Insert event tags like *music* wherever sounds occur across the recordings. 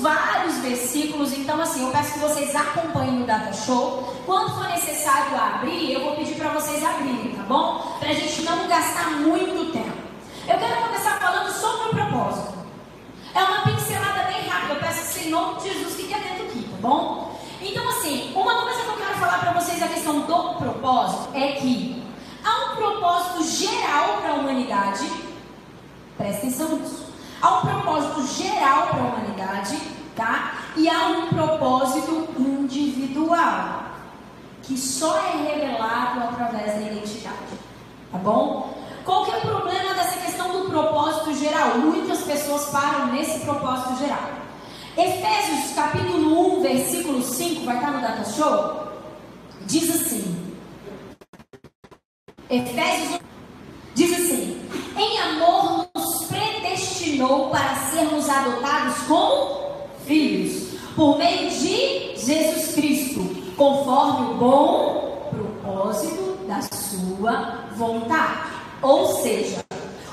vários versículos, então assim, eu peço que vocês acompanhem o Data Show. Quando for necessário abrir, eu vou pedir para vocês abrirem, tá bom? Para a gente não gastar muito tempo. Eu quero começar falando sobre o propósito. É uma pincelada bem rápida, eu peço que, em nome de Jesus, fique atento aqui, tá bom? Então, assim, uma coisa que eu quero falar para vocês a questão do propósito é que há um propósito geral para a humanidade. Presta atenção nisso. Há um propósito geral para a humanidade, tá? E há um propósito individual, que só é revelado através da identidade, tá bom? Qual que é o problema dessa questão do propósito geral? Muitas pessoas param nesse propósito geral. Efésios capítulo 1, versículo 5, vai estar no Data Show? Diz assim. Efésios diz assim: Em amor nos predestinou para sermos adotados como filhos, por meio de Jesus Cristo, conforme o bom propósito da sua vontade. Ou seja,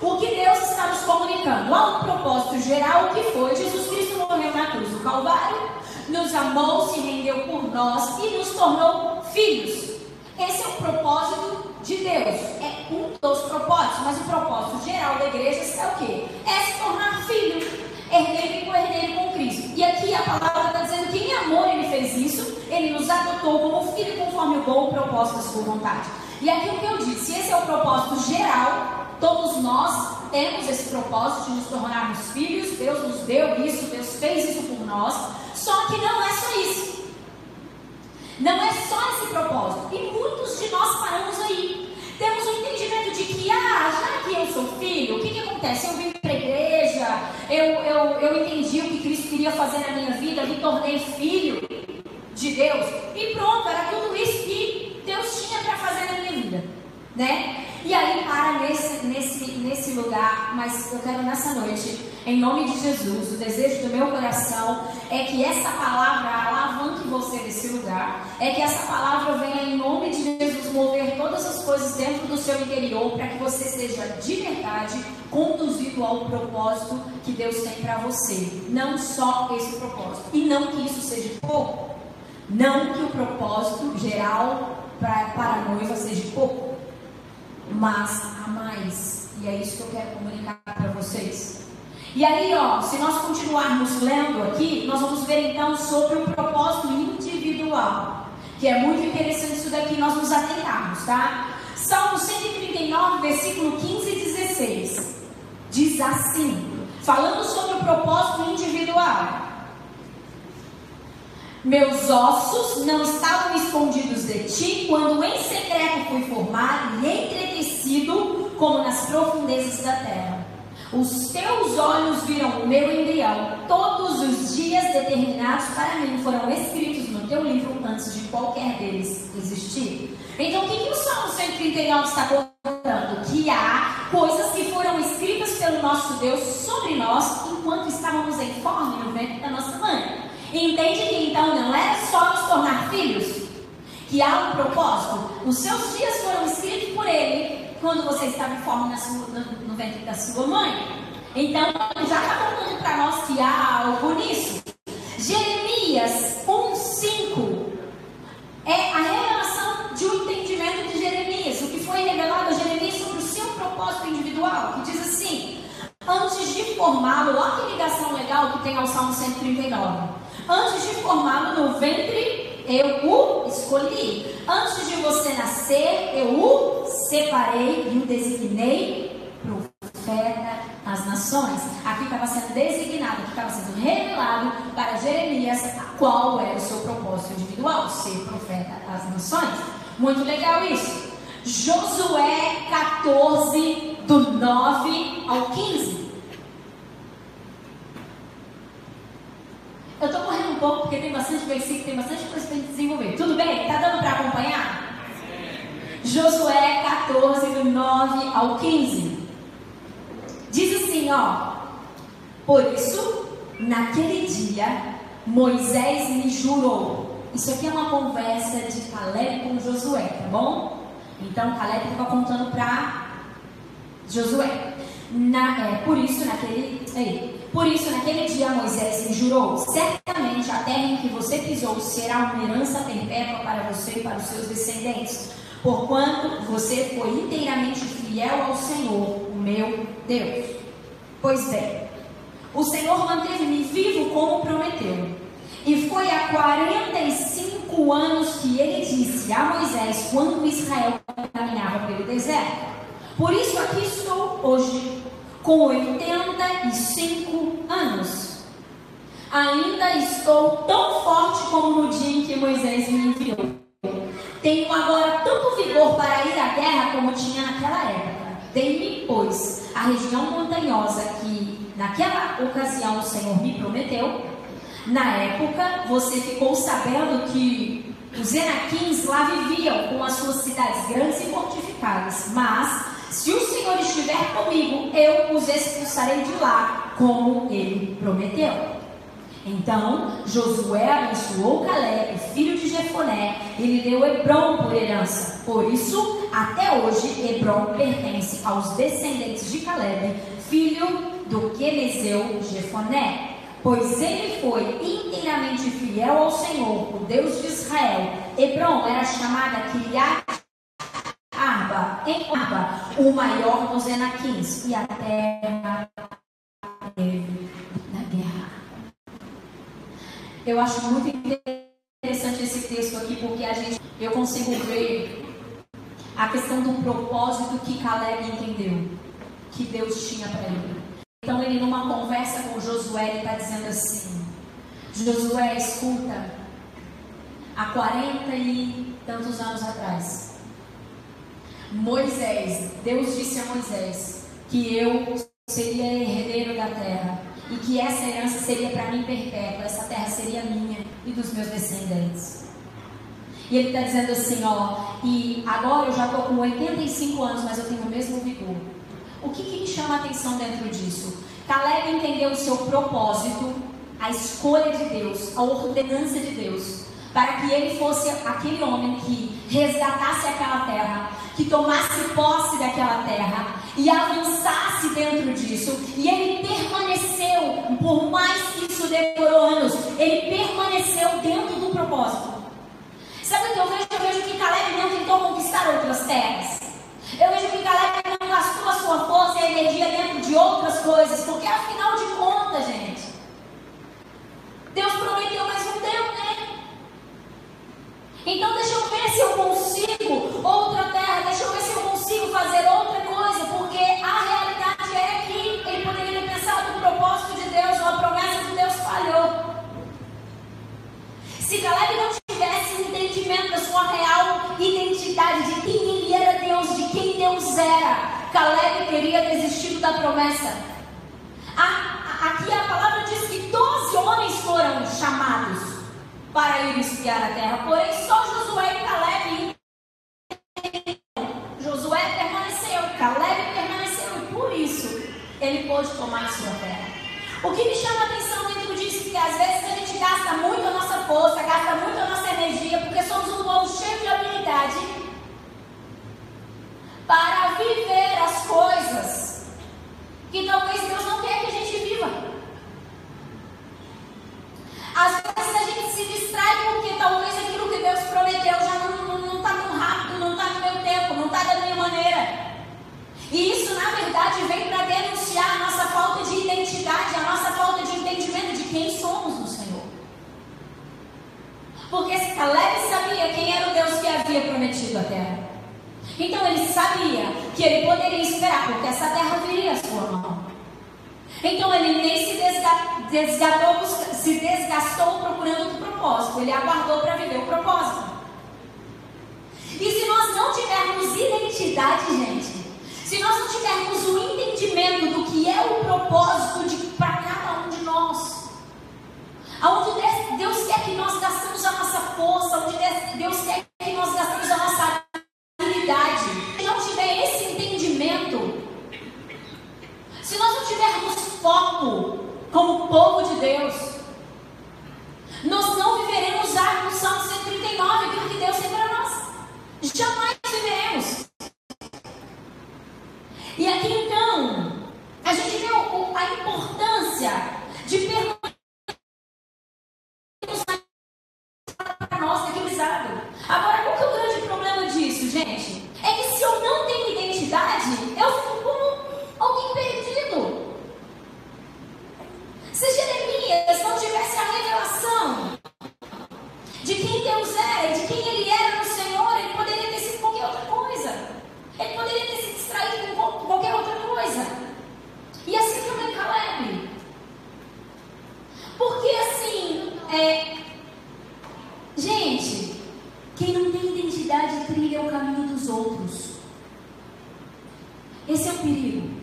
o que Deus está nos comunicando? Há um propósito geral que foi Jesus Cristo morreu na cruz do Calvário, nos amou, se rendeu por nós e nos tornou filhos. Esse é o propósito de Deus. É um dos propósitos, mas o propósito geral da igreja é o quê? É se tornar filho, herdeiro e co-herdeiro com Cristo. E aqui a palavra está dizendo que em amor ele fez isso, ele nos adotou como filho conforme o bom propósito da sua vontade. E aqui o que eu disse, esse é o propósito geral, todos nós temos esse propósito de nos tornarmos filhos, Deus nos deu isso, Deus fez isso por nós, só que não é só isso. Não é só esse propósito. E muitos de nós paramos aí. Temos o um entendimento de que, ah, já que eu sou filho, o que, que acontece? Eu vim para a igreja, eu, eu, eu entendi o que Cristo queria fazer na minha vida, me tornei filho de Deus, e pronto, era tudo isso que Deus tinha para fazer na minha vida, né? E aí para nesse, nesse, nesse lugar, mas eu quero nessa noite, em nome de Jesus, o desejo do meu coração é que essa palavra alavanque você desse lugar, é que essa palavra venha em nome de Jesus mover todas as coisas dentro do seu interior para que você seja de verdade conduzido ao propósito que Deus tem para você, não só esse propósito, e não que isso seja pouco, não que o propósito geral para, para a noiva seja pouco, mas há mais. E é isso que eu quero comunicar para vocês. E aí, ó, se nós continuarmos lendo aqui, nós vamos ver então sobre o propósito individual. Que é muito interessante isso daqui nós nos atentarmos, tá? Salmo 139, versículo 15 e 16. Diz assim, falando sobre o propósito individual. Meus ossos não estavam escondidos de ti quando em secreto fui formado e entretecido como nas profundezas da terra. Os teus olhos viram o meu embrião. Todos os dias determinados para mim foram escritos no teu livro antes de qualquer deles existir. Então, o que, que o Salmo 139 está contando? Que há coisas que foram escritas pelo nosso Deus sobre nós enquanto estávamos em forma no ventre da nossa mãe. Entende que então não é só nos tornar filhos? Que há um propósito? Os seus dias foram escritos por ele quando você estava em forma no, no, ventre da sua mãe. Então, já está contando para nós que há algo nisso. Jeremias 1,5 é a revelação de um entendimento de Jeremias, o que foi revelado a Jeremias sobre o seu propósito individual, que diz assim: Antes de formá-lo, olha que ligação legal que tem ao Salmo 139. Antes de formá-lo no ventre, eu o escolhi. Antes de você nascer, eu o separei e o designei profeta às nações. Aqui estava sendo designado, aqui estava sendo revelado para Jeremias qual era o seu propósito individual, ser profeta às nações. Muito legal isso. Josué 14, do 9 ao 15. Eu estou correndo um pouco porque tem bastante versículo, tem bastante coisa para desenvolver. Tudo bem? Tá dando para acompanhar? Josué 14, do 9 ao 15. Diz assim, ó. Por isso, naquele dia, Moisés me jurou. Isso aqui é uma conversa de Caleb com Josué, tá bom? Então, Caleb estava contando para Josué. Na, é, por isso naquele aí, por isso naquele dia Moisés lhe jurou: certamente a terra em que você pisou será uma herança perpétua para você e para os seus descendentes, porquanto você foi inteiramente fiel ao Senhor, o meu Deus. Pois bem, o Senhor manteve-me vivo como prometeu. E foi há 45 anos que ele disse a Moisés quando Israel caminhava pelo deserto. Por isso aqui estou hoje, com 85 anos. Ainda estou tão forte como no dia em que Moisés me enviou. Tenho agora tanto vigor para ir à guerra como tinha naquela época. Dei-me, pois, a região montanhosa que naquela ocasião o Senhor me prometeu na época, você ficou sabendo que os Enaquins lá viviam com as suas cidades grandes e fortificadas. Mas, se o Senhor estiver comigo, eu os expulsarei de lá, como ele prometeu. Então, Josué abençoou Caleb, filho de Jefoné, e lhe deu Hebron por herança. Por isso, até hoje, Hebron pertence aos descendentes de Caleb, filho do Quenezeu Jefoné pois ele foi inteiramente fiel ao Senhor, o Deus de Israel. Hebron era chamada Kiriat Arba, em Arba, o maior dos Enaquins, e a terra teve na guerra. Eu acho muito interessante esse texto aqui, porque a gente, eu consigo ver a questão do propósito que Caleb entendeu, que Deus tinha para ele. Então ele numa conversa com Josué, ele está dizendo assim, Josué, escuta, há 40 e tantos anos atrás, Moisés, Deus disse a Moisés que eu seria herdeiro da terra e que essa herança seria para mim perpétua, essa terra seria minha e dos meus descendentes. E ele está dizendo assim, ó, e agora eu já estou com 85 anos, mas eu tenho o mesmo vigor. O que, que me chama a atenção dentro disso? Caleb entendeu o seu propósito, a escolha de Deus, a ordenança de Deus, para que ele fosse aquele homem que resgatasse aquela terra, que tomasse posse daquela terra e avançasse dentro disso. E ele permaneceu, por mais que isso demorou anos, ele permaneceu dentro do propósito. Sabe o que eu vejo? Eu vejo que Caleb não tentou conquistar outras terras. Eu vejo que Caleb não gastou a sua força e a energia dentro de outras coisas, porque afinal de contas, gente, Deus prometeu, mas não deu, né? Então deixa eu ver se eu consigo outra terra, deixa eu ver se eu consigo fazer outra coisa, porque a realidade é que ele poderia ter pensado no propósito de Deus ou a promessa de Deus falhou. Se Caleb não tivesse entendimento da sua real identidade, de quem ele era Deus, de quem Deus era, Caleb teria desistido da promessa. Aqui a palavra diz que 12 homens foram chamados para ir espiar a terra, porém só Josué e Caleb. Josué permaneceu, Caleb permaneceu, por isso ele pôde tomar sua terra. O que me chama a atenção dentro disso é que às vezes a gente gasta muito a nossa força, gasta muito a nossa energia, porque somos um povo cheio de habilidade para viver as coisas que talvez Deus não quer que a gente viva. Às vezes a gente se distrai porque talvez aquilo que Deus prometeu já não está tão rápido, não está no meu tempo, não está da minha maneira. E isso, na verdade, vem para denunciar a nossa falta de identidade, a nossa falta de entendimento de quem somos no Senhor. Porque Caleb sabia quem era o Deus que havia prometido a terra. Então ele sabia que ele poderia esperar, porque essa terra viria à sua mão. Então ele nem se desgastou, se desgastou procurando o propósito, ele aguardou para viver o propósito. E se nós não tivermos identidade, gente, se nós não tivermos o entendimento do que é o propósito para cada um de nós, aonde Deus quer que nós gastemos a nossa força, onde Deus quer que nós gastemos foco como povo de Deus, nós não viveremos já no Salmo 139, aquilo que Deus tem para nós. Jamais viveremos. E aqui então, importância de perguntar para nós naquilizado. Agora, qual que é o grande problema disso, gente? É que se eu não tenho identidade, eu fico como alguém perdido. Se Jeremias não tivesse a revelação de quem Deus era de quem ele era no Senhor, ele poderia ter sido qualquer outra coisa. Ele poderia ter se distraído com qualquer outra coisa. E assim também Caleb. Porque assim, é, gente, quem não tem identidade trilha o caminho dos outros. Esse é o perigo.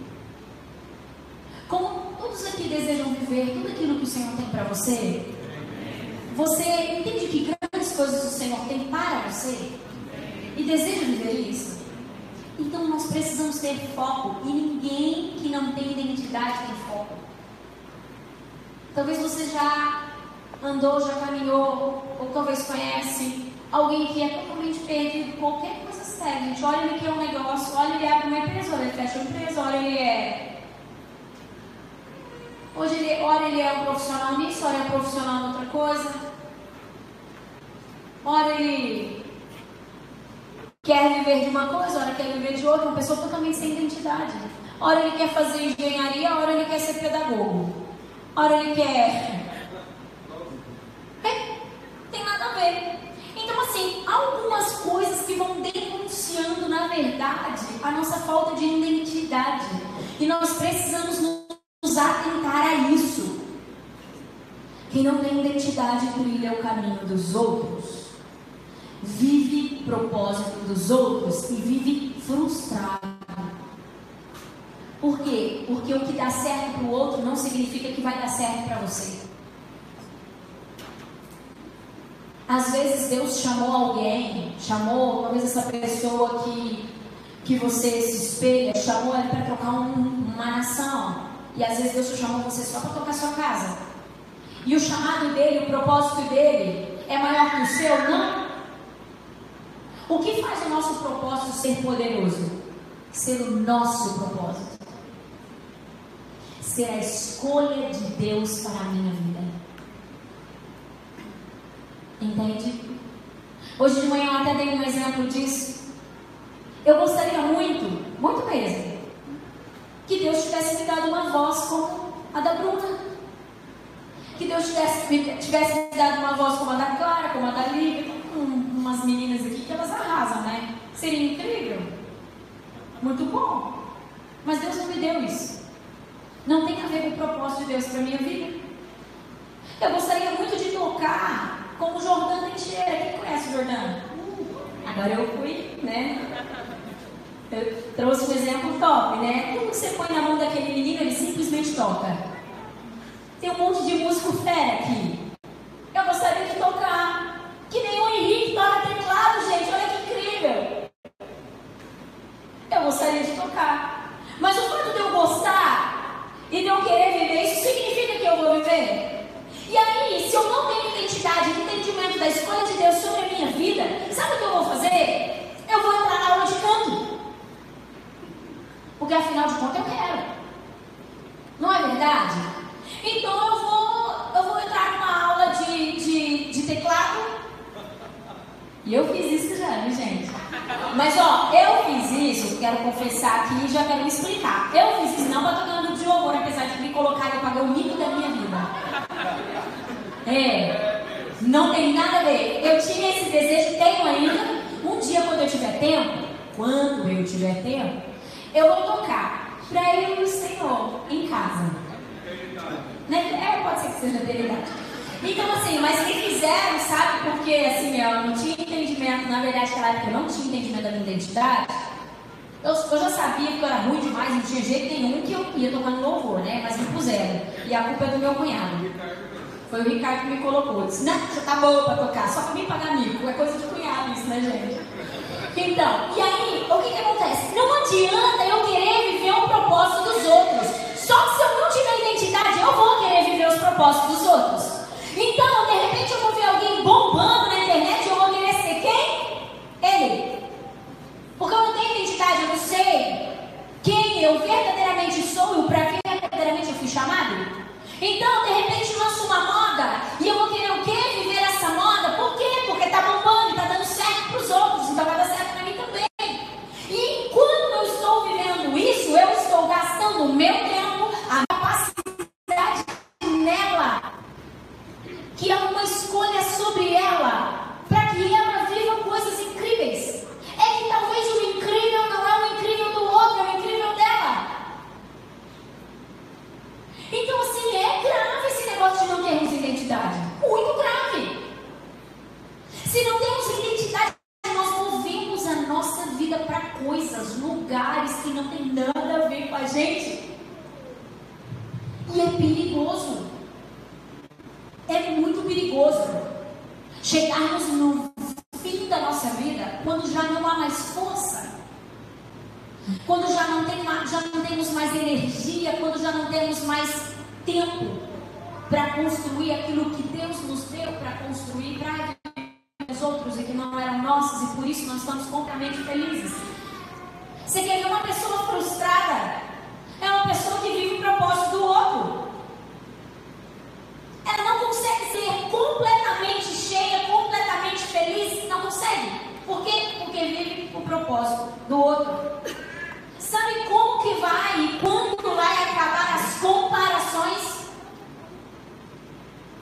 Como todos aqui desejam viver tudo aquilo que o Senhor tem para você, você entende que grandes coisas o Senhor tem para você? E deseja viver isso? Então nós precisamos ter foco. E ninguém que não tem identidade tem foco. Talvez você já andou, já caminhou, ou talvez conhece alguém que é totalmente perdido qualquer coisa séria. Gente, olha ele que é um negócio, olha ele abre uma empresa, olha ele fecha uma empresa, olha ele é Hoje ele, ora ele é um profissional nisso, ora é um profissional em outra coisa. Ora ele quer viver de uma coisa, ora quer viver de outra, uma pessoa totalmente sem identidade. Ora ele quer fazer engenharia, ora ele quer ser pedagogo. Ora ele quer. *laughs* É, tem nada a ver. Então, assim, algumas coisas que vão denunciando, na verdade, a nossa falta de identidade. E nós precisamos nos atentar a isso. Quem não tem identidade trilha o caminho dos outros, vive propósito dos outros e vive frustrado. Por quê? Porque o que dá certo para o outro não significa que vai dar certo para você. Às vezes Deus chamou alguém, chamou talvez essa pessoa que, que você se espelha, chamou ele para trocar um, uma nação. E às vezes Deus chamou você só para tocar sua casa. E o chamado dele, o propósito dele é maior que o seu? Não. O que faz o nosso propósito ser poderoso? Ser o nosso propósito. Ser a escolha de Deus para a minha vida. Entende? Hoje de manhã eu até dei um exemplo disso. Eu gostaria muito, muito mesmo, que Deus tivesse me dado uma voz como a da Bruna. Que Deus tivesse, tivesse me dado uma voz como a da Clara, como a da Lívia, com umas meninas aqui que elas arrasam, né? Seria incrível. Muito bom. Mas Deus não me deu isso. Não tem a ver com o propósito de Deus para minha vida. Eu gostaria muito de tocar como o Jordão Teixeira. Quem conhece o Jordão? Agora eu fui, né? Eu trouxe um exemplo top, né? Que você põe na mão daquele menino, ele simplesmente toca. Tem um monte de músico fera aqui. Eu gostaria de tocar. Que o Henrique toca teclado, gente. Olha que incrível. Eu gostaria de tocar. Mas o fato de eu gostar e de eu querer viver, isso significa que eu vou viver? E aí, se eu não tenho identidade, entendimento da escolha de Deus sobre a minha vida, sabe o que eu vou fazer? Eu vou entrar na aula de canto. Porque afinal de contas eu quero. Não é verdade? Então eu vou, eu vou entrar numa aula de, de, de teclado. E eu fiz isso já, né, gente? Mas ó, eu fiz isso, quero confessar aqui e já quero me explicar. Eu fiz isso não no de louvor, apesar de me colocar e pagar o mico da minha vida. É, não tem nada a ver. Eu tinha esse desejo, tenho ainda. Um dia, quando eu tiver tempo, quando eu tiver tempo, eu vou tocar para eu e o Senhor em casa. Né? É, pode ser que seja verdade. Então, assim, mas quem fizeram, sabe, porque assim, eu não tinha entendimento, na verdade, naquela época eu não tinha entendimento da minha identidade. Eu, eu já sabia que eu era ruim demais, não tinha jeito nenhum que eu ia tocar no louvor, né? Mas me puseram. E a culpa é do meu cunhado. Foi o Ricardo que me colocou. Disse, não, tá boa pra tocar, só pra mim pagar mico. É coisa de cunhado isso, né, gente? Então, e aí, o que que acontece? Não adianta eu querer viver o propósito dos outros. Só que se eu não tiver identidade, eu vou querer viver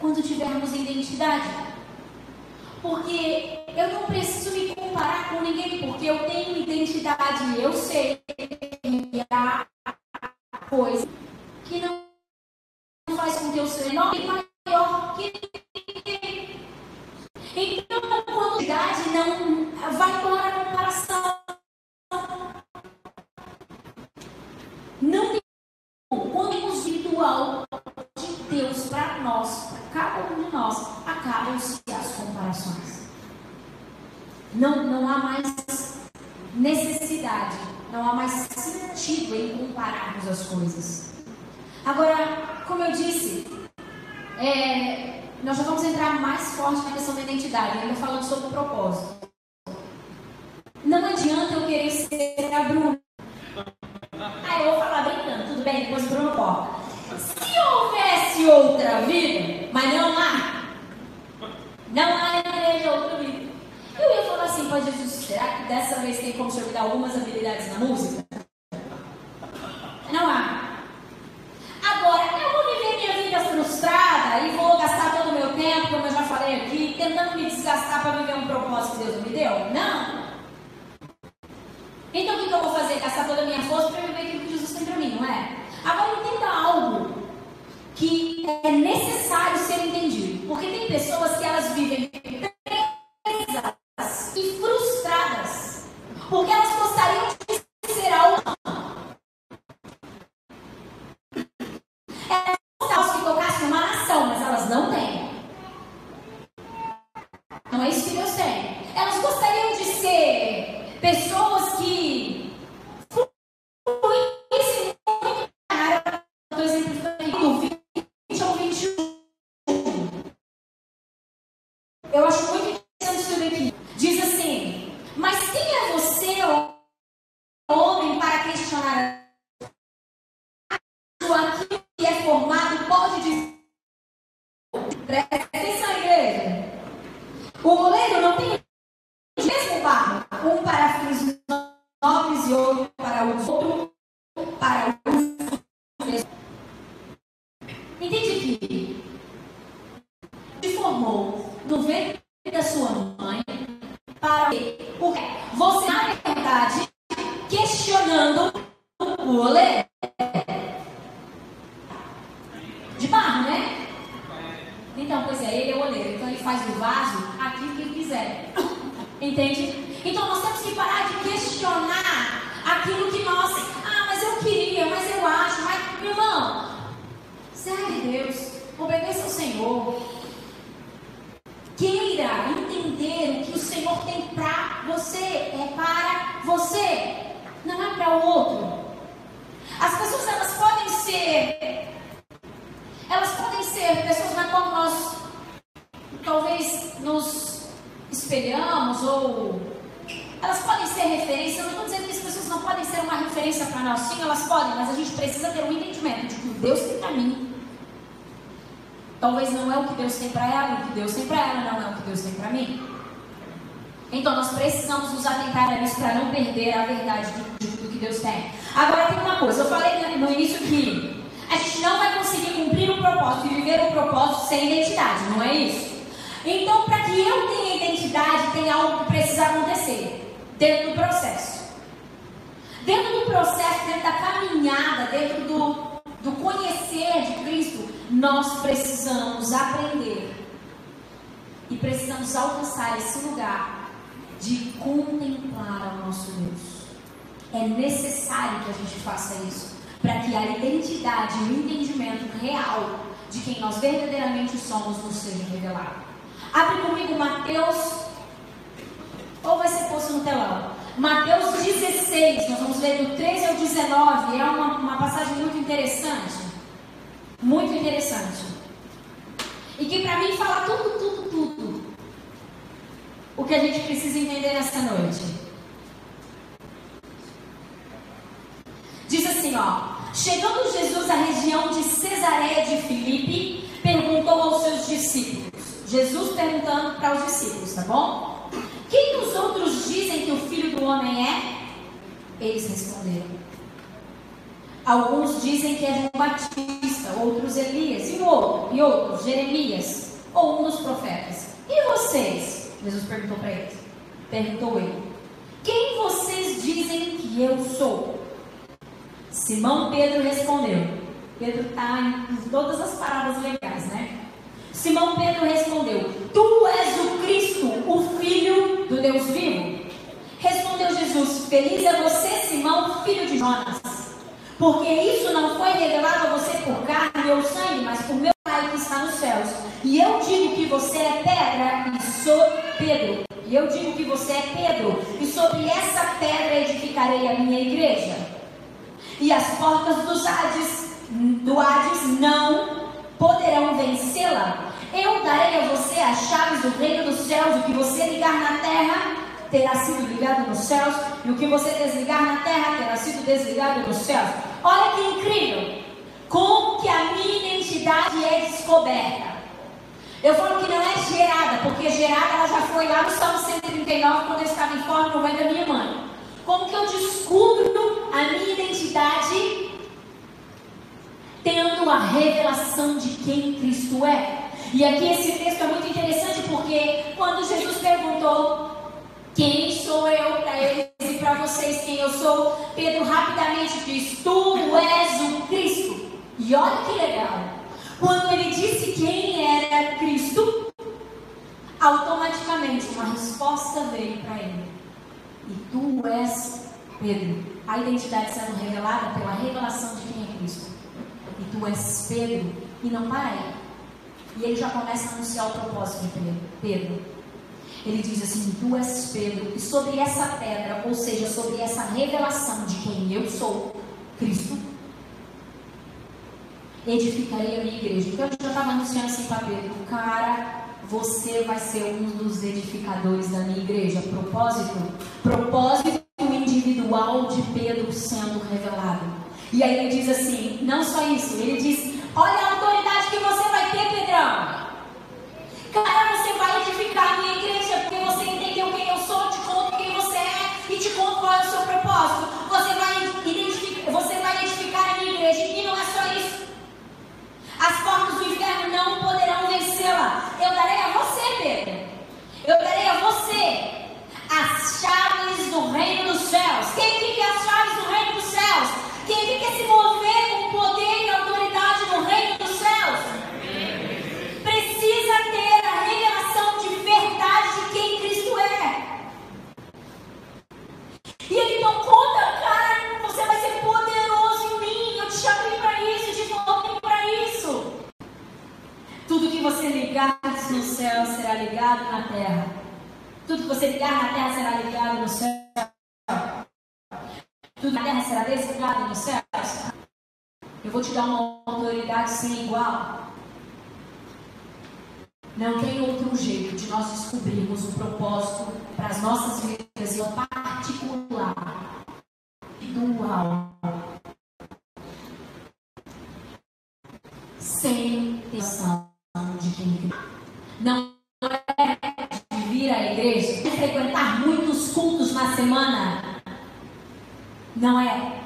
quando tivermos identidade. Porque eu não preciso me comparar com ninguém, porque eu tenho identidade, eu sei que há é coisa que não Tá, estaremos falando sobre o propósito. Pessoas no início que a gente não vai conseguir cumprir o propósito e viver o propósito sem identidade, não é isso? Então, para que eu tenha identidade, tem algo que precisa acontecer dentro do processo. Dentro do processo, dentro da caminhada, dentro do, do conhecer de Cristo, nós precisamos aprender e precisamos alcançar esse lugar de contemplar o nosso Deus. É necessário que a gente faça isso para que a identidade e o entendimento real de quem nós verdadeiramente somos nos seja revelado. Abre comigo Mateus, ou vai ser posto no telão. Mateus 16, nós vamos ler do 13 ao 19, é uma, uma passagem muito interessante. Muito interessante. E que para mim fala tudo, tudo, tudo. O que a gente precisa entender nesta noite. Diz assim, ó. Chegando Jesus à região de Cesareia de Filipe, perguntou aos seus discípulos. Jesus perguntando para os discípulos, tá bom? Quem os outros dizem que o filho do homem é? Eles responderam. Alguns dizem que é João Batista, outros Elias, e, outro, e outros Jeremias, ou um dos profetas. E vocês? Jesus perguntou para eles. Perguntou ele. Quem vocês dizem que eu sou? Simão Pedro respondeu. Pedro está em todas as paradas legais, né? Simão Pedro respondeu: Tu és o Cristo, o Filho do Deus vivo. Respondeu Jesus: Feliz é você, Simão, filho de Jonas, porque isso não foi revelado a você por carne ou sangue, mas por meu Pai que está nos céus. E eu digo que você é pedra e sou Pedro. E eu digo que você é Pedro, e sobre essa pedra edificarei a minha igreja. E as portas dos Hades, do Hades não poderão vencê-la. Eu darei a você as chaves do reino dos céus. O que você ligar na terra terá sido ligado nos céus, e o que você desligar na terra terá sido desligado nos céus. Olha que incrível! Como que a minha identidade é descoberta? Eu falo que não é gerada, porque gerada ela já foi lá no Salmo 139, quando eu estava em forma no da minha mãe. Como que eu descubro a minha identidade tendo a revelação de quem Cristo é? E aqui esse texto é muito interessante porque quando Jesus perguntou quem sou eu para eles e para vocês quem eu sou, Pedro rapidamente diz: Tu és o Cristo. E olha que legal. Quando ele disse quem era Cristo, automaticamente uma resposta veio para ele. E tu és Pedro. A identidade sendo revelada pela revelação de quem é Cristo. E tu és Pedro. E não para aí. E ele já começa a anunciar o propósito de Pedro. Ele diz assim: Tu és Pedro, e sobre essa pedra, ou seja, sobre essa revelação de quem eu sou, Cristo, edificarei a minha igreja. Então eu já estava anunciando assim para Pedro: Cara, você vai ser um dos edificadores da minha igreja. Propósito? Propósito individual de Pedro sendo revelado. E aí ele diz assim: Não só isso, ele diz: Olha a autoridade que você vai ter, Pedrão. Cara, você vai edificar a minha igreja porque você entendeu quem eu sou, te conto quem você é e te conto qual é o seu propósito. Você vai, identificar, você vai edificar a minha igreja e não é só isso. As portas do inferno não poderão vencê-la. Eu darei a você, Pedro. Eu darei a você as chaves do reino dos céus. Quem que quer as chaves do reino dos céus? Quem que quer se mover com poder e autoridade no reino dos céus? Precisa ter a revelação de verdade de quem Cristo é. E ele não conta, cara, você vai ser poderoso em mim. Eu te chamei para isso, eu te coloquei para isso. Tudo que você ligar no céu será na terra. Tudo que você ligar na terra será ligado no céu. Tudo na terra será desligado no céu. Eu vou te dar uma autoridade sem igual. Não tem outro jeito de nós descobrirmos o propósito para as nossas vidas em particular, dual, sem tensão tem Não Não é.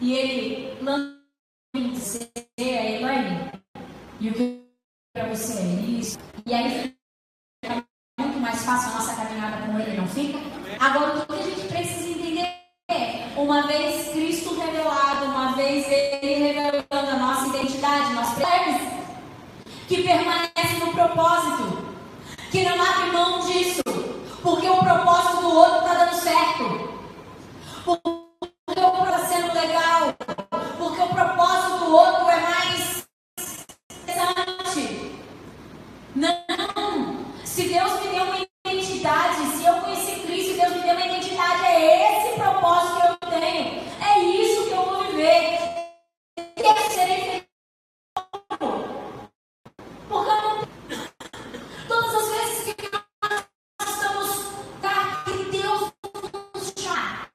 E ele lançou dizer a Elaine, e o que para você é isso. E aí fica muito mais fácil a nossa caminhada com ele, não fica? Agora, o que a gente precisa entender é, uma vez Cristo revelado, uma vez ele revelando a nossa identidade, nós precisamos que permanece no propósito, que não abre mão disso, porque o propósito do outro está dando certo. Porque outro é mais interessante. Não, se Deus me deu uma identidade, se eu conheci Cristo, Deus me deu uma identidade, é esse propósito que eu tenho, é isso que eu vou viver. Quero ser feliz. Porque eu não Todas as vezes que nós estamos cá, que Deus nos chama,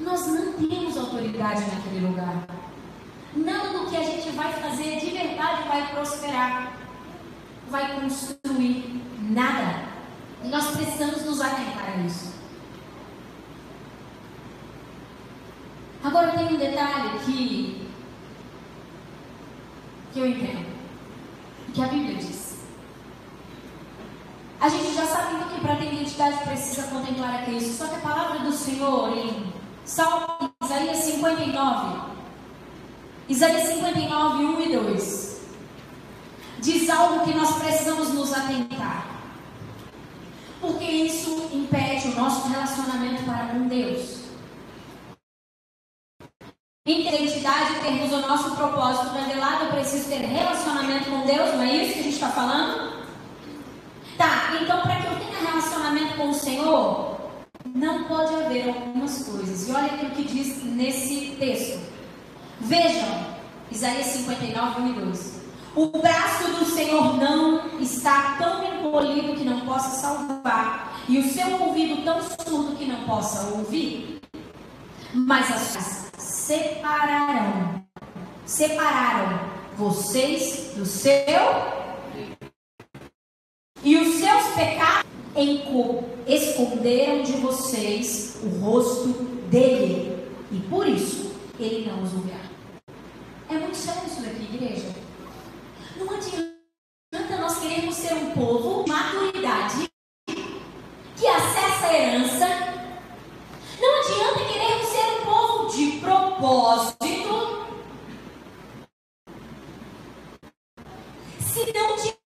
nós não temos autoridade naquele lugar. Nada do que a gente vai fazer de verdade vai prosperar, vai construir nada. E nós precisamos nos atentar a isso. Agora tem um detalhe que, que eu entendo, que a Bíblia diz. A gente já sabe então que para ter identidade precisa contemplar a Cristo. Só que a palavra do Senhor em Salmo Isaías 59, Isaías 59, 1 e 2, diz algo que nós precisamos nos atentar. Porque isso impede o nosso relacionamento para com Deus. Identidade, termos o nosso propósito revelado, eu preciso ter relacionamento com Deus, não é isso que a gente está falando? Tá, então para que eu tenha relacionamento com o Senhor, não pode haver algumas coisas. E olha aqui o que diz nesse texto. Vejam, Isaías 59, 1 e 2. O braço do Senhor não está tão encolhido que não possa salvar, e o seu ouvido tão surdo que não possa ouvir. Mas as separarão, separaram vocês do seu e os seus pecados esconderam de vocês o rosto dele. E por isso ele não os ouvirá. É muito sério isso daqui, igreja. Não adianta nós queremos ser um povo de maturidade que acessa a herança. Não adianta querermos ser um povo de propósito. Se não tiver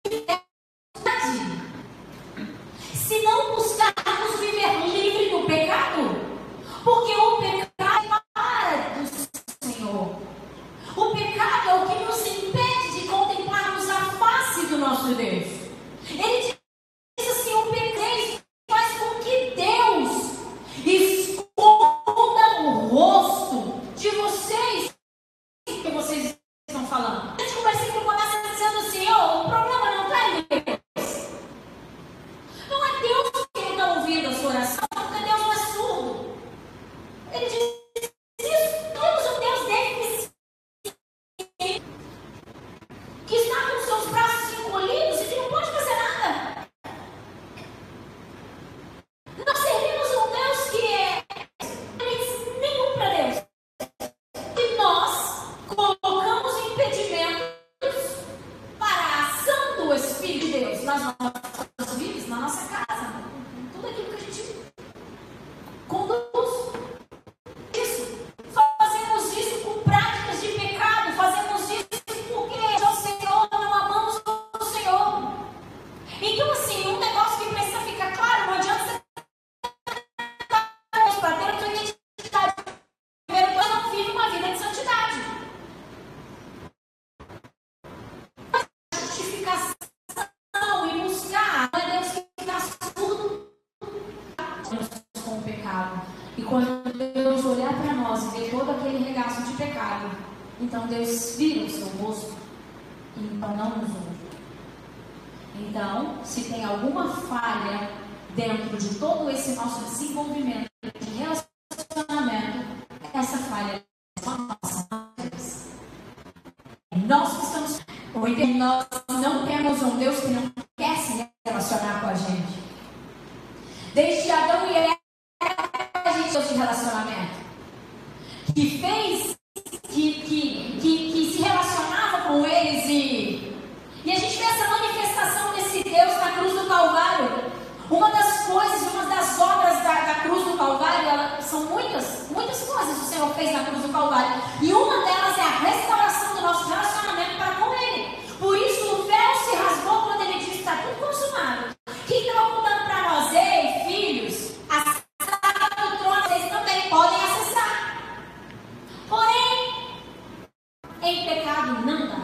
em pecado não dá.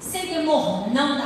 Sem temor não dá.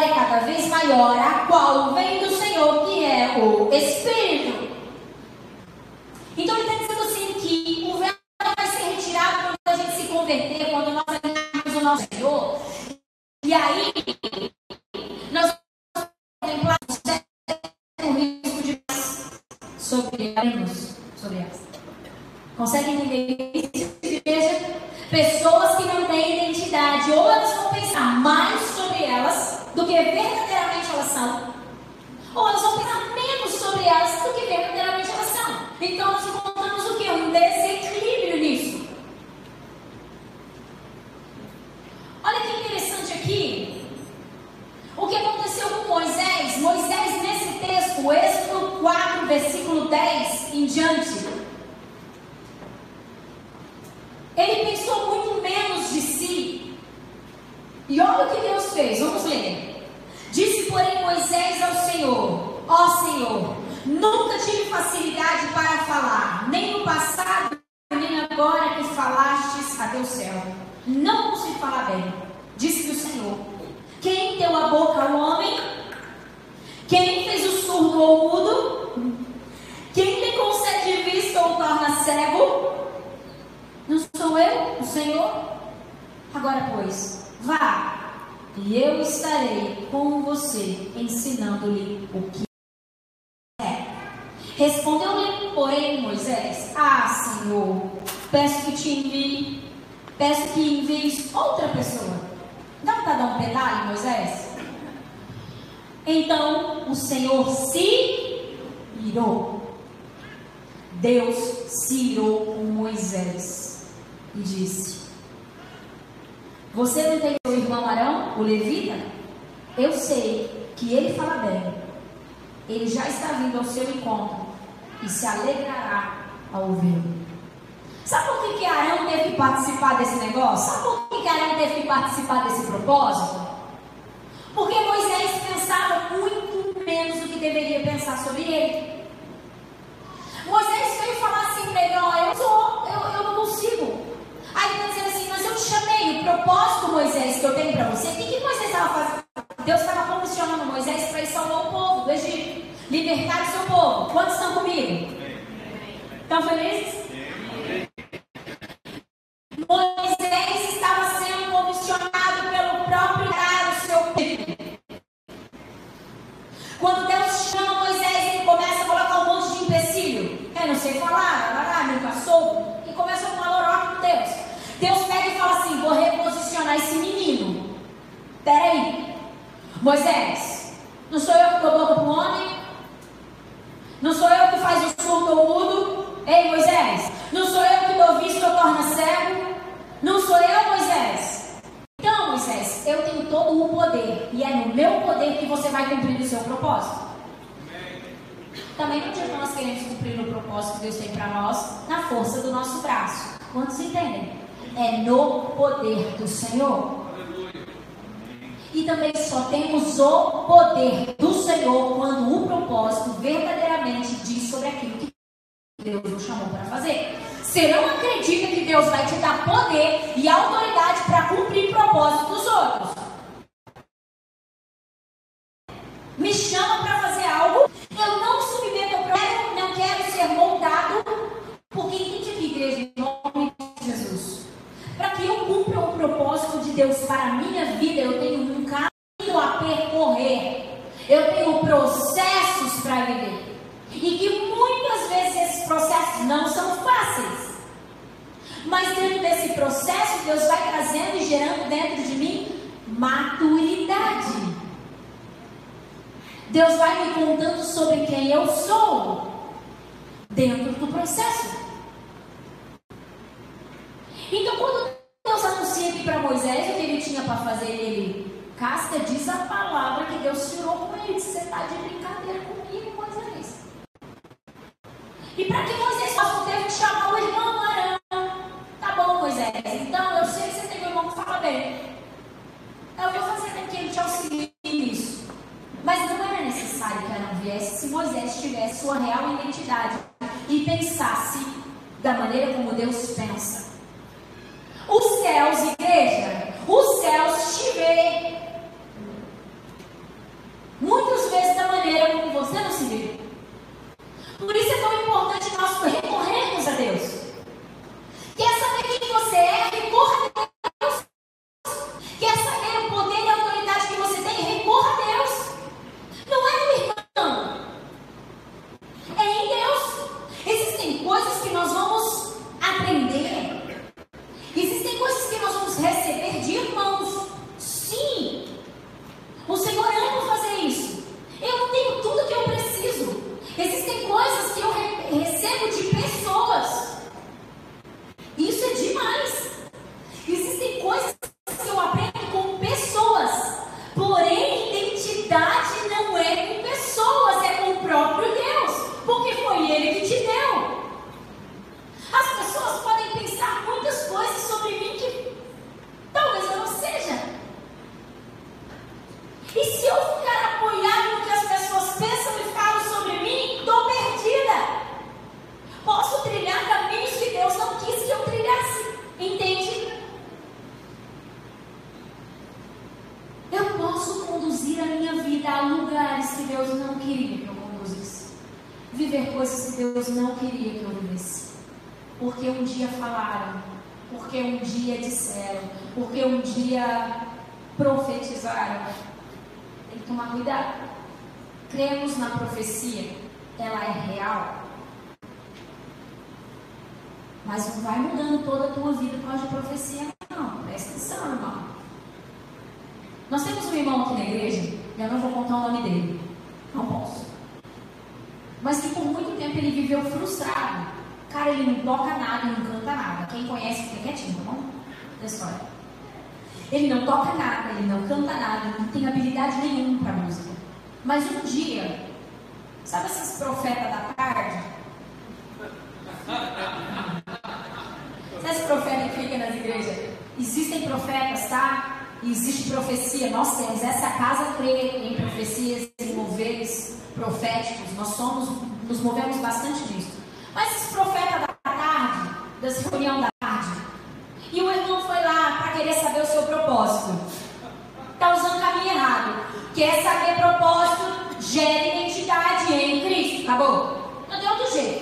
Glória cada vez maior, a qual vem do Senhor, que é o Espírito. Então ele está dizendo assim que o véu vai ser retirado quando a gente se converter, quando nós alinharmos o nosso Senhor. E aí, nós contemplamos o risco de sobre, sobre elas. Consegue entender isso? Veja, pessoas que não têm identidade, ou elas vão pensar mais sobre elas do que verdadeiramente elas são, ou elas vão pensar menos sobre elas do que verdadeiramente elas são. Então nós encontramos o que? Um desequilíbrio nisso. Olha que interessante aqui. O que aconteceu com Moisés? Moisés, nesse texto, Êxodo 4, versículo 10 em diante, ele pensou muito menos de si. E olha o que Deus fez, vamos ler. Porém, Moisés ao Senhor: Ó Senhor, nunca tive facilidade para falar, nem no passado, nem agora que falastes a teu céu. Não consigo falar bem. Disse o Senhor: Quem deu a boca ao homem? Quem fez o surdo ou mudo? Quem lhe concede vista ou torna cego? Não sou eu, o Senhor? Agora, pois, vá, e eu estarei com você, ensinando-lhe o que é. Respondeu-lhe, porém, Moisés: Ah, Senhor, peço que te envie, peço que envies outra pessoa. Dá para dar um pedalho, Moisés? Então o Senhor se irou. Deus se irou com Moisés e disse: Você não tem seu irmão Arão, o levita? Eu sei que ele fala bem. ele já está vindo ao seu encontro e se alegrará ao ouvi-lo. Sabe por que, que Arão teve que participar desse negócio? Sabe por que, que Arão teve que participar desse propósito? Porque Moisés pensava muito menos do que deveria pensar sobre ele. Moisés veio falar assim para ele: Ó, eu, sou, eu, eu não consigo. Aí ele está dizendo O propósito, Moisés, que eu tenho para você, o que, que Moisés estava fazendo? Deus estava comissionando Moisés para ir salvar o povo do Egito, libertar o seu povo. Quantos estão comigo? Estão felizes? Moisés estava sendo comissionado pelo próprio cara do seu povo. Quando Deus chama Moisés, ele começa a colocar um monte de empecilho. Eu não sei falar, lá, nunca soube. E começa a falar loroca com Deus. Deus pega e fala assim: vou reposicionar esse menino. Peraí. Moisés, não sou eu que dou boca para o homem? Não sou eu que faz o surdo ou mudo? Ei, Moisés, não sou eu que dou visto ou torna cego? Não sou eu, Moisés? Então, Moisés, eu tenho todo o poder e é no meu poder que você vai cumprir o seu propósito. Também não adianta nós queremos cumprir o propósito que Deus tem para nós na força do nosso braço. Quantos entendem? É no poder do Senhor. E também só temos o poder do Senhor quando o propósito verdadeiramente diz sobre aquilo que Deus nos chamou para fazer. Você não acredita que Deus vai te dar poder e autoridade Deus para a minha vida, eu tenho um caminho a percorrer. Eu tenho processos para viver. E que muitas vezes esses processos não são fáceis. Mas dentro desse processo, Deus vai trazendo e gerando dentro de mim maturidade. Deus vai me contando sobre quem eu sou dentro do processo. Então, quando Deus anuncia o que ele tinha para fazer, ele casca, diz a palavra que Deus tirou com ele. Você está de brincadeira comigo, Moisés. E para que Moisés possa ter que chamar o irmão Arão? Tá bom, Moisés. Então, eu sei que você tem um irmão que fala bem. Eu vou fazer com que ele te auxilie nisso. Mas não era necessário que Arão viesse se Moisés tivesse sua real identidade e pensasse da maneira como Deus pensa. Os céus, igreja, os céus te vê. Muitas vezes da maneira como você não se vê. Por isso é tão importante nós recorrermos a Deus. Quer saber quem você é? Recorra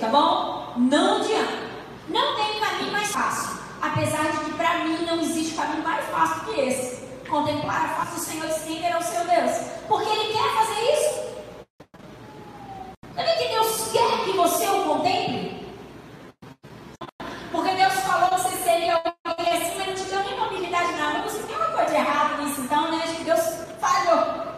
bom? Não adianta. Não tem caminho mais fácil. Apesar de que para mim não existe caminho mais fácil que esse. Contemplar a face do Senhor e ao seu Deus. Porque Ele quer fazer isso. Sabe que Deus quer que você o contemple? Porque Deus falou que você seria alguém assim, mas não te deu nenhuma habilidade nada. Você tem uma coisa errada nisso, então, né? Acho que Deus falhou.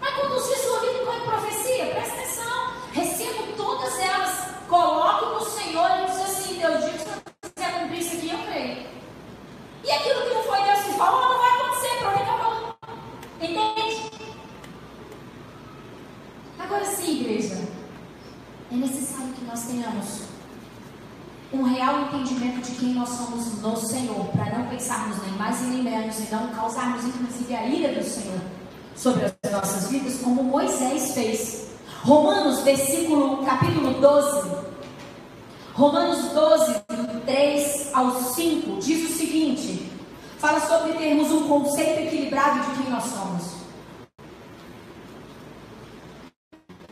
Vai conduzir sua vida com profecia, presta atenção. Recebo todas elas, coloque no Senhor e diz assim: Deus, diz que você quiser cumprir isso aqui, eu creio. E aquilo que não foi Deus que falou, não vai acontecer, pronto, acabou. Entende? Agora sim, igreja, é necessário que nós tenhamos um real entendimento de quem nós somos no Senhor, para não pensarmos nem mais e nem menos e não causarmos inclusive a ira do Senhor sobre as nossas vidas, como Moisés fez. Romanos, versículo, capítulo 12. Romanos 12, do 3 ao 5, diz o seguinte: fala sobre termos um conceito equilibrado de quem nós somos.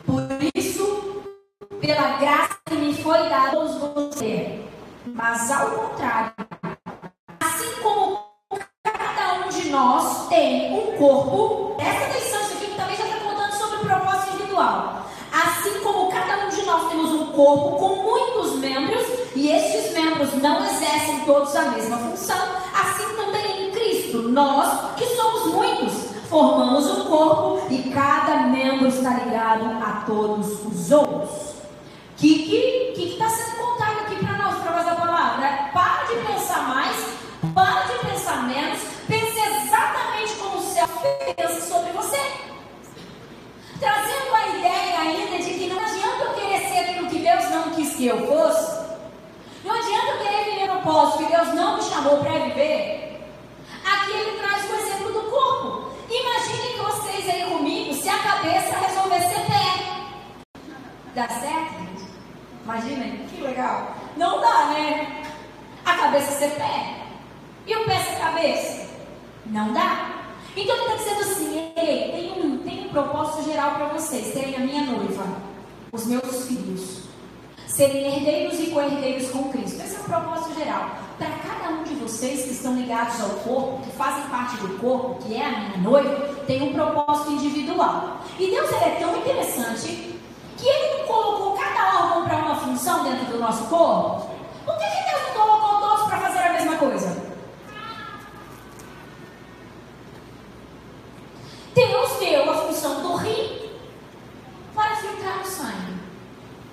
Por isso, pela graça que me foi dada aos você, mas ao contrário, assim como cada um de nós tem um corpo, presta atenção, isso aqui também já está contando sobre o propósito individual. Assim como cada um de nós temos um corpo com muitos membros, e estes membros não exercem todos a mesma função, assim também em Cristo, nós, que somos muitos, formamos um corpo e cada membro está ligado a todos os outros. O que está sendo contado aqui para nós, através da palavra? Para de pensar mais, para de pensar menos, pense exatamente como o céu pensa sobre você. Trazendo a ideia ainda de que não adianta eu querer ser aquilo que Deus não quis que eu fosse. Não adianta eu querer viver no posto que Deus não me chamou para viver. Aqui ele traz o exemplo do corpo. Imaginem vocês aí comigo se a cabeça resolver ser pé. Dá certo? Imaginem, que legal. Não dá, né? A cabeça ser pé. E o pé ser cabeça? Não dá. Então ele está dizendo assim: ei, tem um, tem um propósito geral para vocês, terem a minha noiva, os meus filhos, serem herdeiros e co-herdeiros com Cristo. Esse é o propósito geral. Para cada um de vocês que estão ligados ao corpo, que fazem parte do corpo, que é a minha noiva, tem um propósito individual. E Deus é tão interessante que Ele não colocou cada órgão para uma função dentro do nosso corpo. Por que, que Deus não colocou todos para fazer a mesma coisa? Deus deu a função do rim para filtrar o sangue.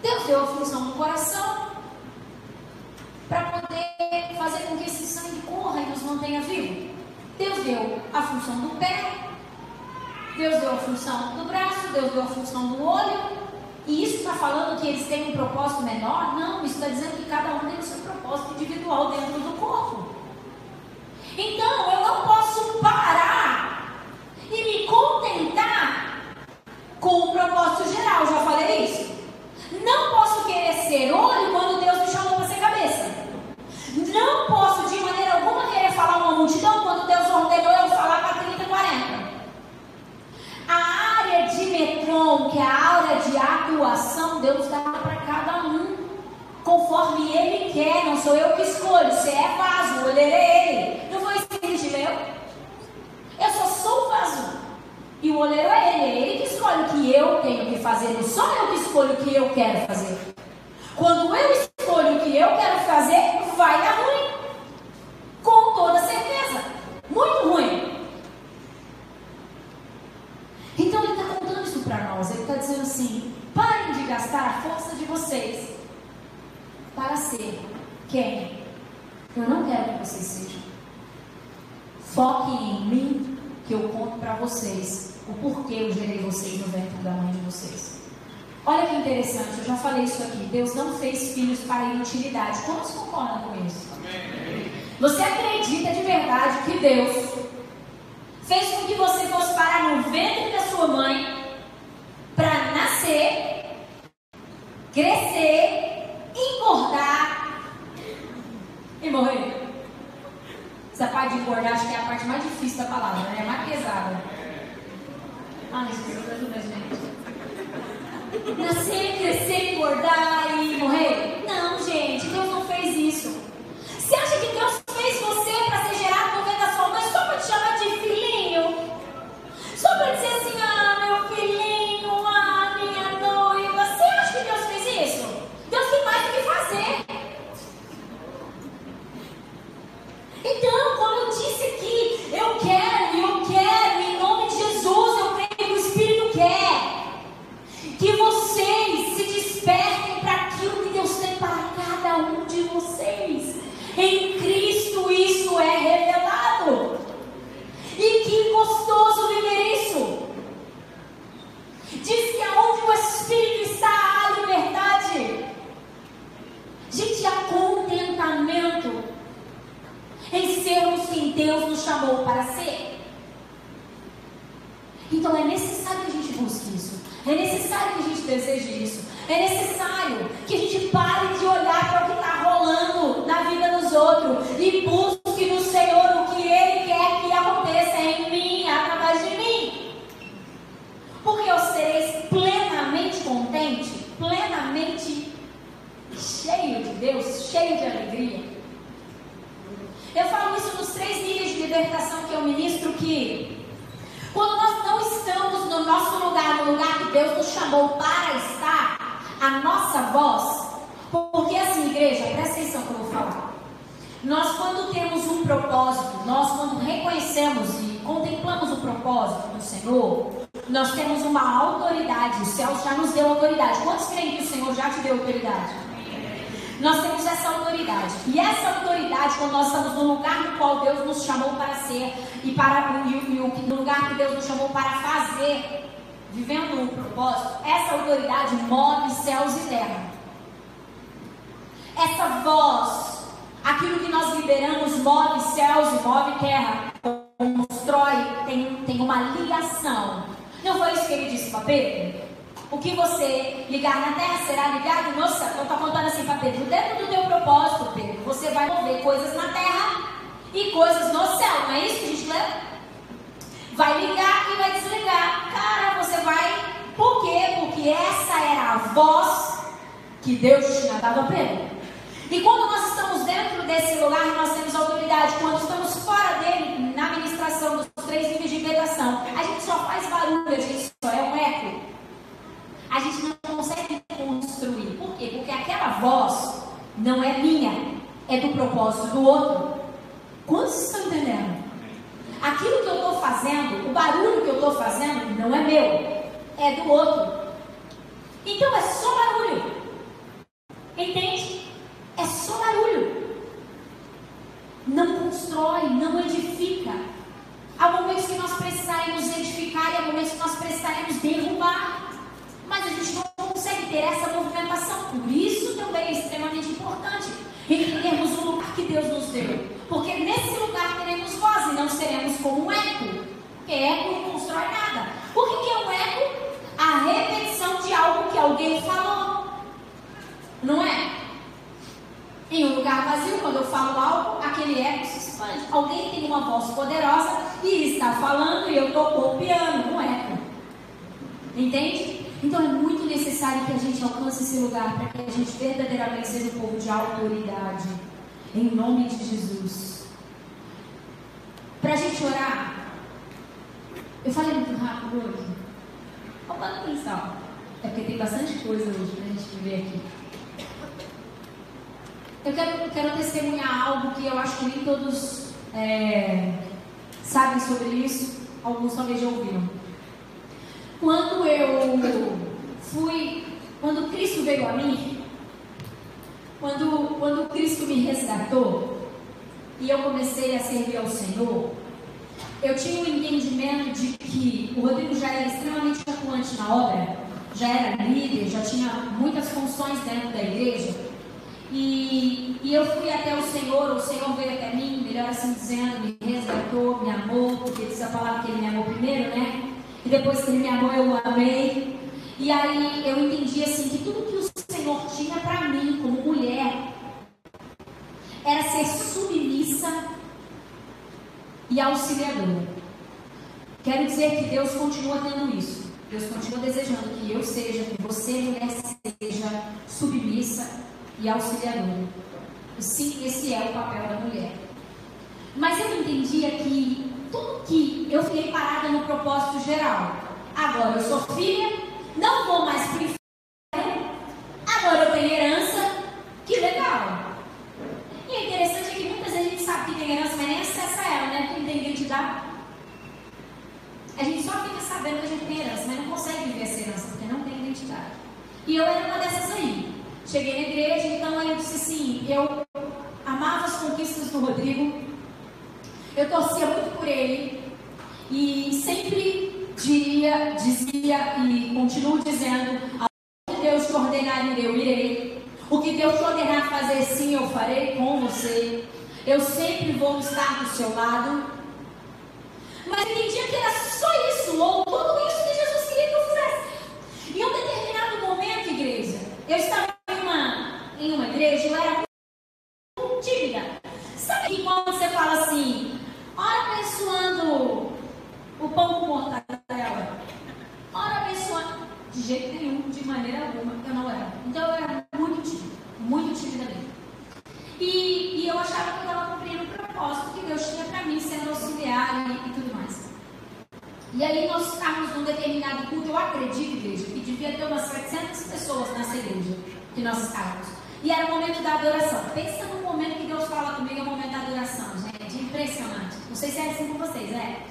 Deus deu a função do coração para poder fazer com que esse sangue corra e nos mantenha vivos. Deus deu a função do pé, Deus deu a função do braço, Deus deu a função do olho. E isso está falando que eles têm um propósito menor? Não, isso está dizendo que cada um tem o seu propósito individual dentro do corpo. Então, eu não posso parar e me contentar com o propósito geral. Já falei isso? Não posso querer ser olho quando Deus me chamou para ser cabeça. Não posso de maneira alguma querer falar uma multidão quando Deus ordenou eu falar para 30, 40. A área de metron, que é a área de atuação, Deus dá para cada um. Conforme Ele quer, não sou eu que escolho. Se é vaso, olheiro é Ele. Não foi a gente leu? Eu só sou o vaso. E o oleiro é ele, é ele que escolhe o que eu tenho que fazer, não sou eu que escolho o que eu quero fazer. Quando eu escolho o que eu quero fazer, vai dar ruim. Com toda certeza. Muito ruim. Então ele está contando isso para nós. Ele está dizendo assim: parem de gastar a força de vocês para ser quem eu não quero que vocês sejam. Foquem em mim, que eu conto para vocês o porquê eu gerei vocês no ventre da mãe de vocês. Olha que interessante, eu já falei isso aqui. Deus não fez filhos para inutilidade. Como você concorda com isso? Amém. Você acredita de verdade que Deus fez com que você fosse parar no ventre da sua mãe para nascer, crescer, engordar e morrer? Essa parte de engordar acho que é a parte mais difícil da palavra, né? É mais pesada. Ai, Jesus, ajuda a gente. Nascer, crescer, engordar e morrer? Não, gente, Deus não fez isso. Você acha que Deus fez você para ser gerado no ventre da sua mãe só para te chamar de filhinho? Só para dizer assim, ah, meu filhinho, ah, minha noiva. Você acha que Deus fez isso? Deus tem mais o que fazer. Então, como eu disse aqui, tem, tem uma ligação. Não foi isso que ele disse para Pedro? O que você ligar na terra será ligado no céu. Eu estou contando assim para Pedro: dentro do teu propósito, Pedro, você vai mover coisas na terra e coisas no céu. Não é isso que a gente lê? vai ligar e vai desligar. Cara, você vai. Por quê? Porque essa era a voz que Deus tinha dado a Pedro. E quando nós estamos dentro desse lugar, nós temos autoridade. Quando estamos fora dele, dos três níveis de integração, a gente só faz barulho, a gente só é um eco. A gente não consegue construir. Por quê? Porque aquela voz não é minha, é do propósito do outro. Quantos estão entendendo? Aquilo que eu estou fazendo, o barulho que eu estou fazendo, não é meu, é do outro. Então é só barulho. Entende? É só barulho. Não constrói, não edifica. Há momentos que nós precisaremos edificar e há momentos que nós precisaremos derrubar. Mas a gente não consegue ter essa movimentação. Por isso também é extremamente importante entendermos o lugar que Deus nos deu. Porque nesse lugar teremos voz e não seremos como um eco. Porque eco não constrói nada. O que, é um eco? A repetição de algo que alguém falou. Não é? Em um lugar vazio, quando eu falo algo, aquele eco se expande. Alguém tem uma voz poderosa e está falando e eu estou copiando um eco. Entende? Então é muito necessário que a gente alcance esse lugar para que a gente verdadeiramente seja um povo de autoridade. Em nome de Jesus. Para a gente orar, eu falei muito rápido hoje. Vamos atenção. É porque tem bastante coisa hoje para a gente viver aqui. Eu quero, eu quero testemunhar algo que eu acho que nem todos é, sabem sobre isso. Alguns talvez já ouviram. Quando eu fui, quando Cristo veio a mim, quando, quando Cristo me resgatou e eu comecei a servir ao Senhor, eu tinha o um entendimento de que o Rodrigo já era extremamente atuante na obra, já era líder, já tinha muitas funções dentro da igreja. E, e eu fui até o Senhor, o Senhor veio até mim, melhor assim dizendo, me resgatou, me amou, porque diz a palavra que ele me amou primeiro, né? E depois que ele me amou, eu o amei. E aí eu entendi assim que tudo que o Senhor tinha para mim como mulher era ser submissa e auxiliadora. Quero dizer que Deus continua tendo isso. Deus continua desejando que eu seja, que você, mulher, seja submissa e auxiliadora. Sim, esse é o papel da mulher. Mas eu entendia que tudo que eu fiquei parada no propósito geral. Agora eu sou filha, não vou mais para inferno. Agora eu tenho herança. Que legal. E é interessante que muitas vezes a gente sabe que tem herança, mas nem acessa ela, né? Porque não tem identidade. A gente só fica sabendo que a gente tem herança, mas não consegue viver essa herança, porque não tem identidade. E eu era uma dessas aí. Cheguei na igreja, então eu disse assim, eu amava as conquistas do Rodrigo, eu torcia muito por ele e sempre diria, dizia e continuo dizendo, aonde Deus te ordenar eu irei. O que Deus te ordenar fazer sim, eu farei com você. Eu sempre vou estar do seu lado. Mas entendia que era só isso, ou tudo isso que Jesus queria que eu fizesse. Em um determinado momento, igreja, eu estava igreja, eu era tímida. Sabe que quando você fala assim, ora abençoando o pão com mortadela, ora abençoando, de jeito nenhum, de maneira alguma, eu não era. Então eu era muito tímida, muito tímida mesmo. E, e eu achava que eu estava cumprindo o propósito que Deus tinha para mim, sendo auxiliar e, e tudo mais. E aí nós estávamos num determinado culto, eu acredito, igreja, que devia ter umas 700 pessoas nessa igreja que nós estávamos. E era o momento da adoração. Pensa no momento que Deus fala comigo, é o momento da adoração, gente. Impressionante. Não sei se é assim com vocês, é?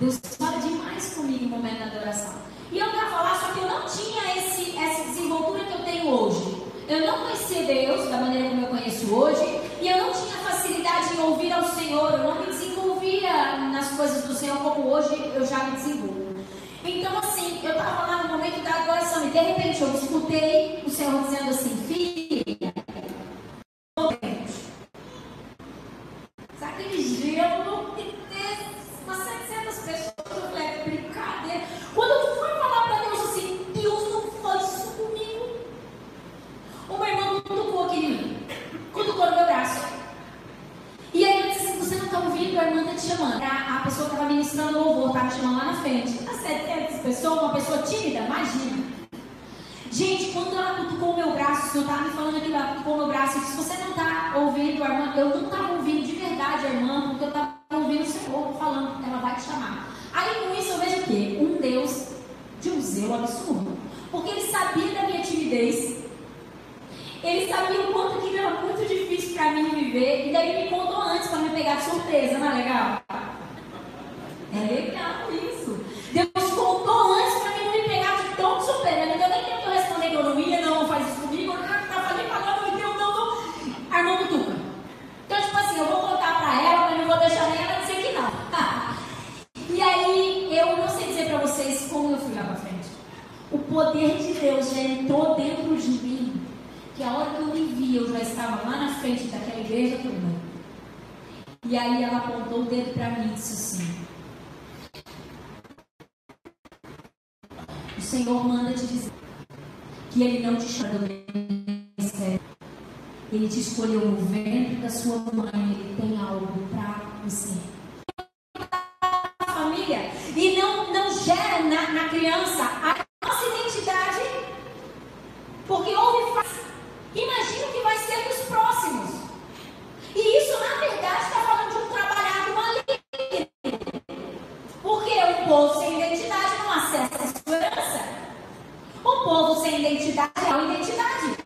Deus fala demais comigo no momento da adoração. E eu quero falar, só que eu não tinha esse, essa desenvoltura que eu tenho hoje. Eu não conhecia Deus da maneira como eu conheço hoje. E eu não tinha facilidade em ouvir ao Senhor. Eu não me desenvolvia nas coisas do Senhor como hoje eu já me desenvolvo. Então, assim, eu estava lá no momento da adoração e de repente eu escutei o Senhor dizendo assim: sabe aquele gelo que tem umas 700 pessoas? Eu falei: é brincadeira. Quando eu fui falar para Deus assim: Deus não faz isso comigo. Uma irmã cutucou aqui em mim, cutucou no meu braço. E aí eu disse assim: Você não está ouvindo? A irmã está te chamando. A, a pessoa estava ministrando louvor, estava me chamando lá na frente. 700 pessoas, uma pessoa tímida, imagina. Gente, quando ela cutucou o meu braço, o senhor estava me falando que ela cutucou o meu braço, eu disse, você não está ouvindo a irmã? Eu não estava ouvindo de verdade a irmã, porque eu estava ouvindo o Senhor falando ela vai te chamar. Aí com isso eu vejo o quê? Um Deus de um zelo absurdo. Porque ele sabia da minha timidez. Ele sabia o quanto que era muito difícil para mim viver. E daí ele me contou antes para me pegar de surpresa, não é legal? É legal isso. Deus contou antes para mim não me pegar de tão surpresa. Não deu nem tempo de eu responder que eu não ia, não, faz isso comigo. Eu já falei para ela, não, não, não. Armando Tuca. Então, tipo assim, eu vou contar para ela, mas não vou deixar nem ela dizer que não. e aí, eu não sei dizer para vocês como eu fui lá para frente. O poder de Deus já entrou dentro de mim. Que a hora que eu me vi, eu já estava lá na frente daquela igreja toda. E aí ela apontou o dedo para mim e disse assim: Senhor manda te dizer que Ele não te chama do ministério. Ele te escolheu no ventre da sua mãe. Ele tem algo para você. Família. E não, não gera na, na criança a. Porque houve. Imagina o que vai ser dos próximos. E isso, na verdade, está falando de um trabalhado maligno. Porque o povo sem identidade não acessa a esperança. O povo sem identidade é uma identidade.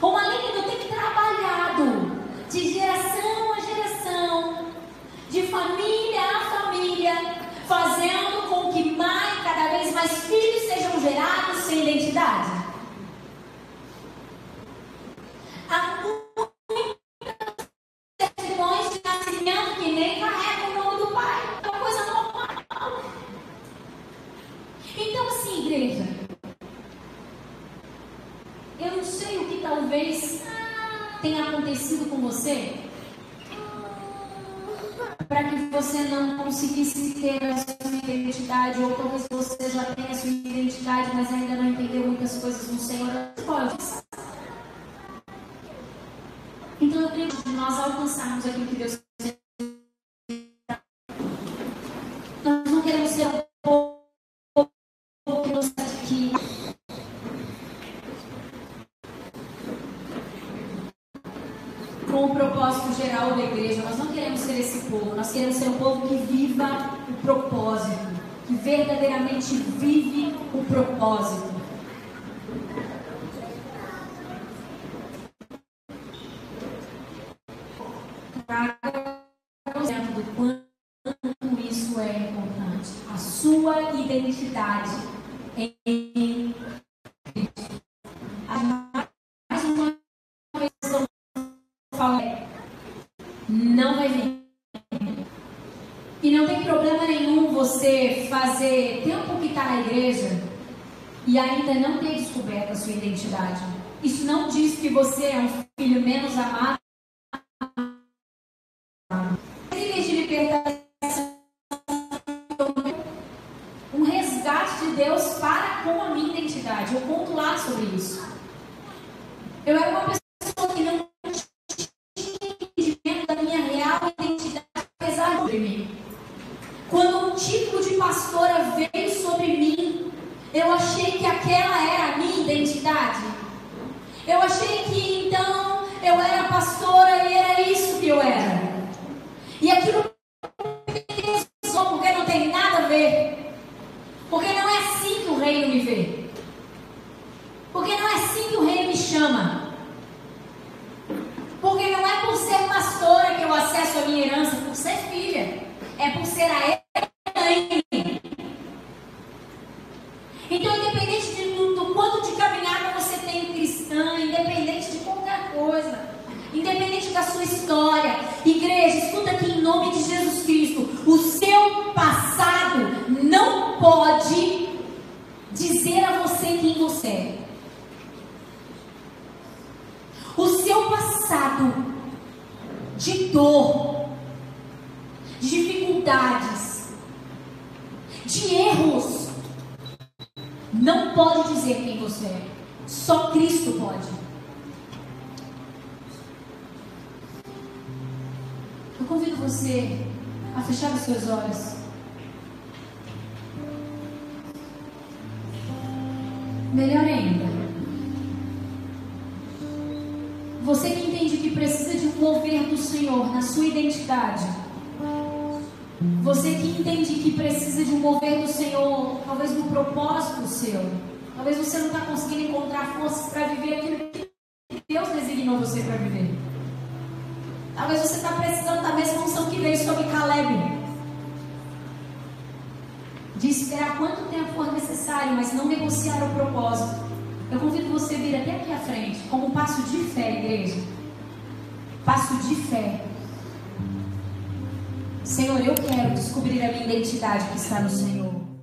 O maligno tem trabalhado de geração a geração, de a família, sejam gerados sem identidade. Há muitas certidões de nascimento que nem carregam o nome do Pai. É uma coisa normal. Então, assim, igreja, eu não sei o que talvez tenha acontecido com você para que você não conseguisse ter as identidade, ou talvez você já tenha sua identidade, mas ainda não entendeu muitas coisas no Senhor, pode. Então eu creio que nós alcançarmos aquilo que Deus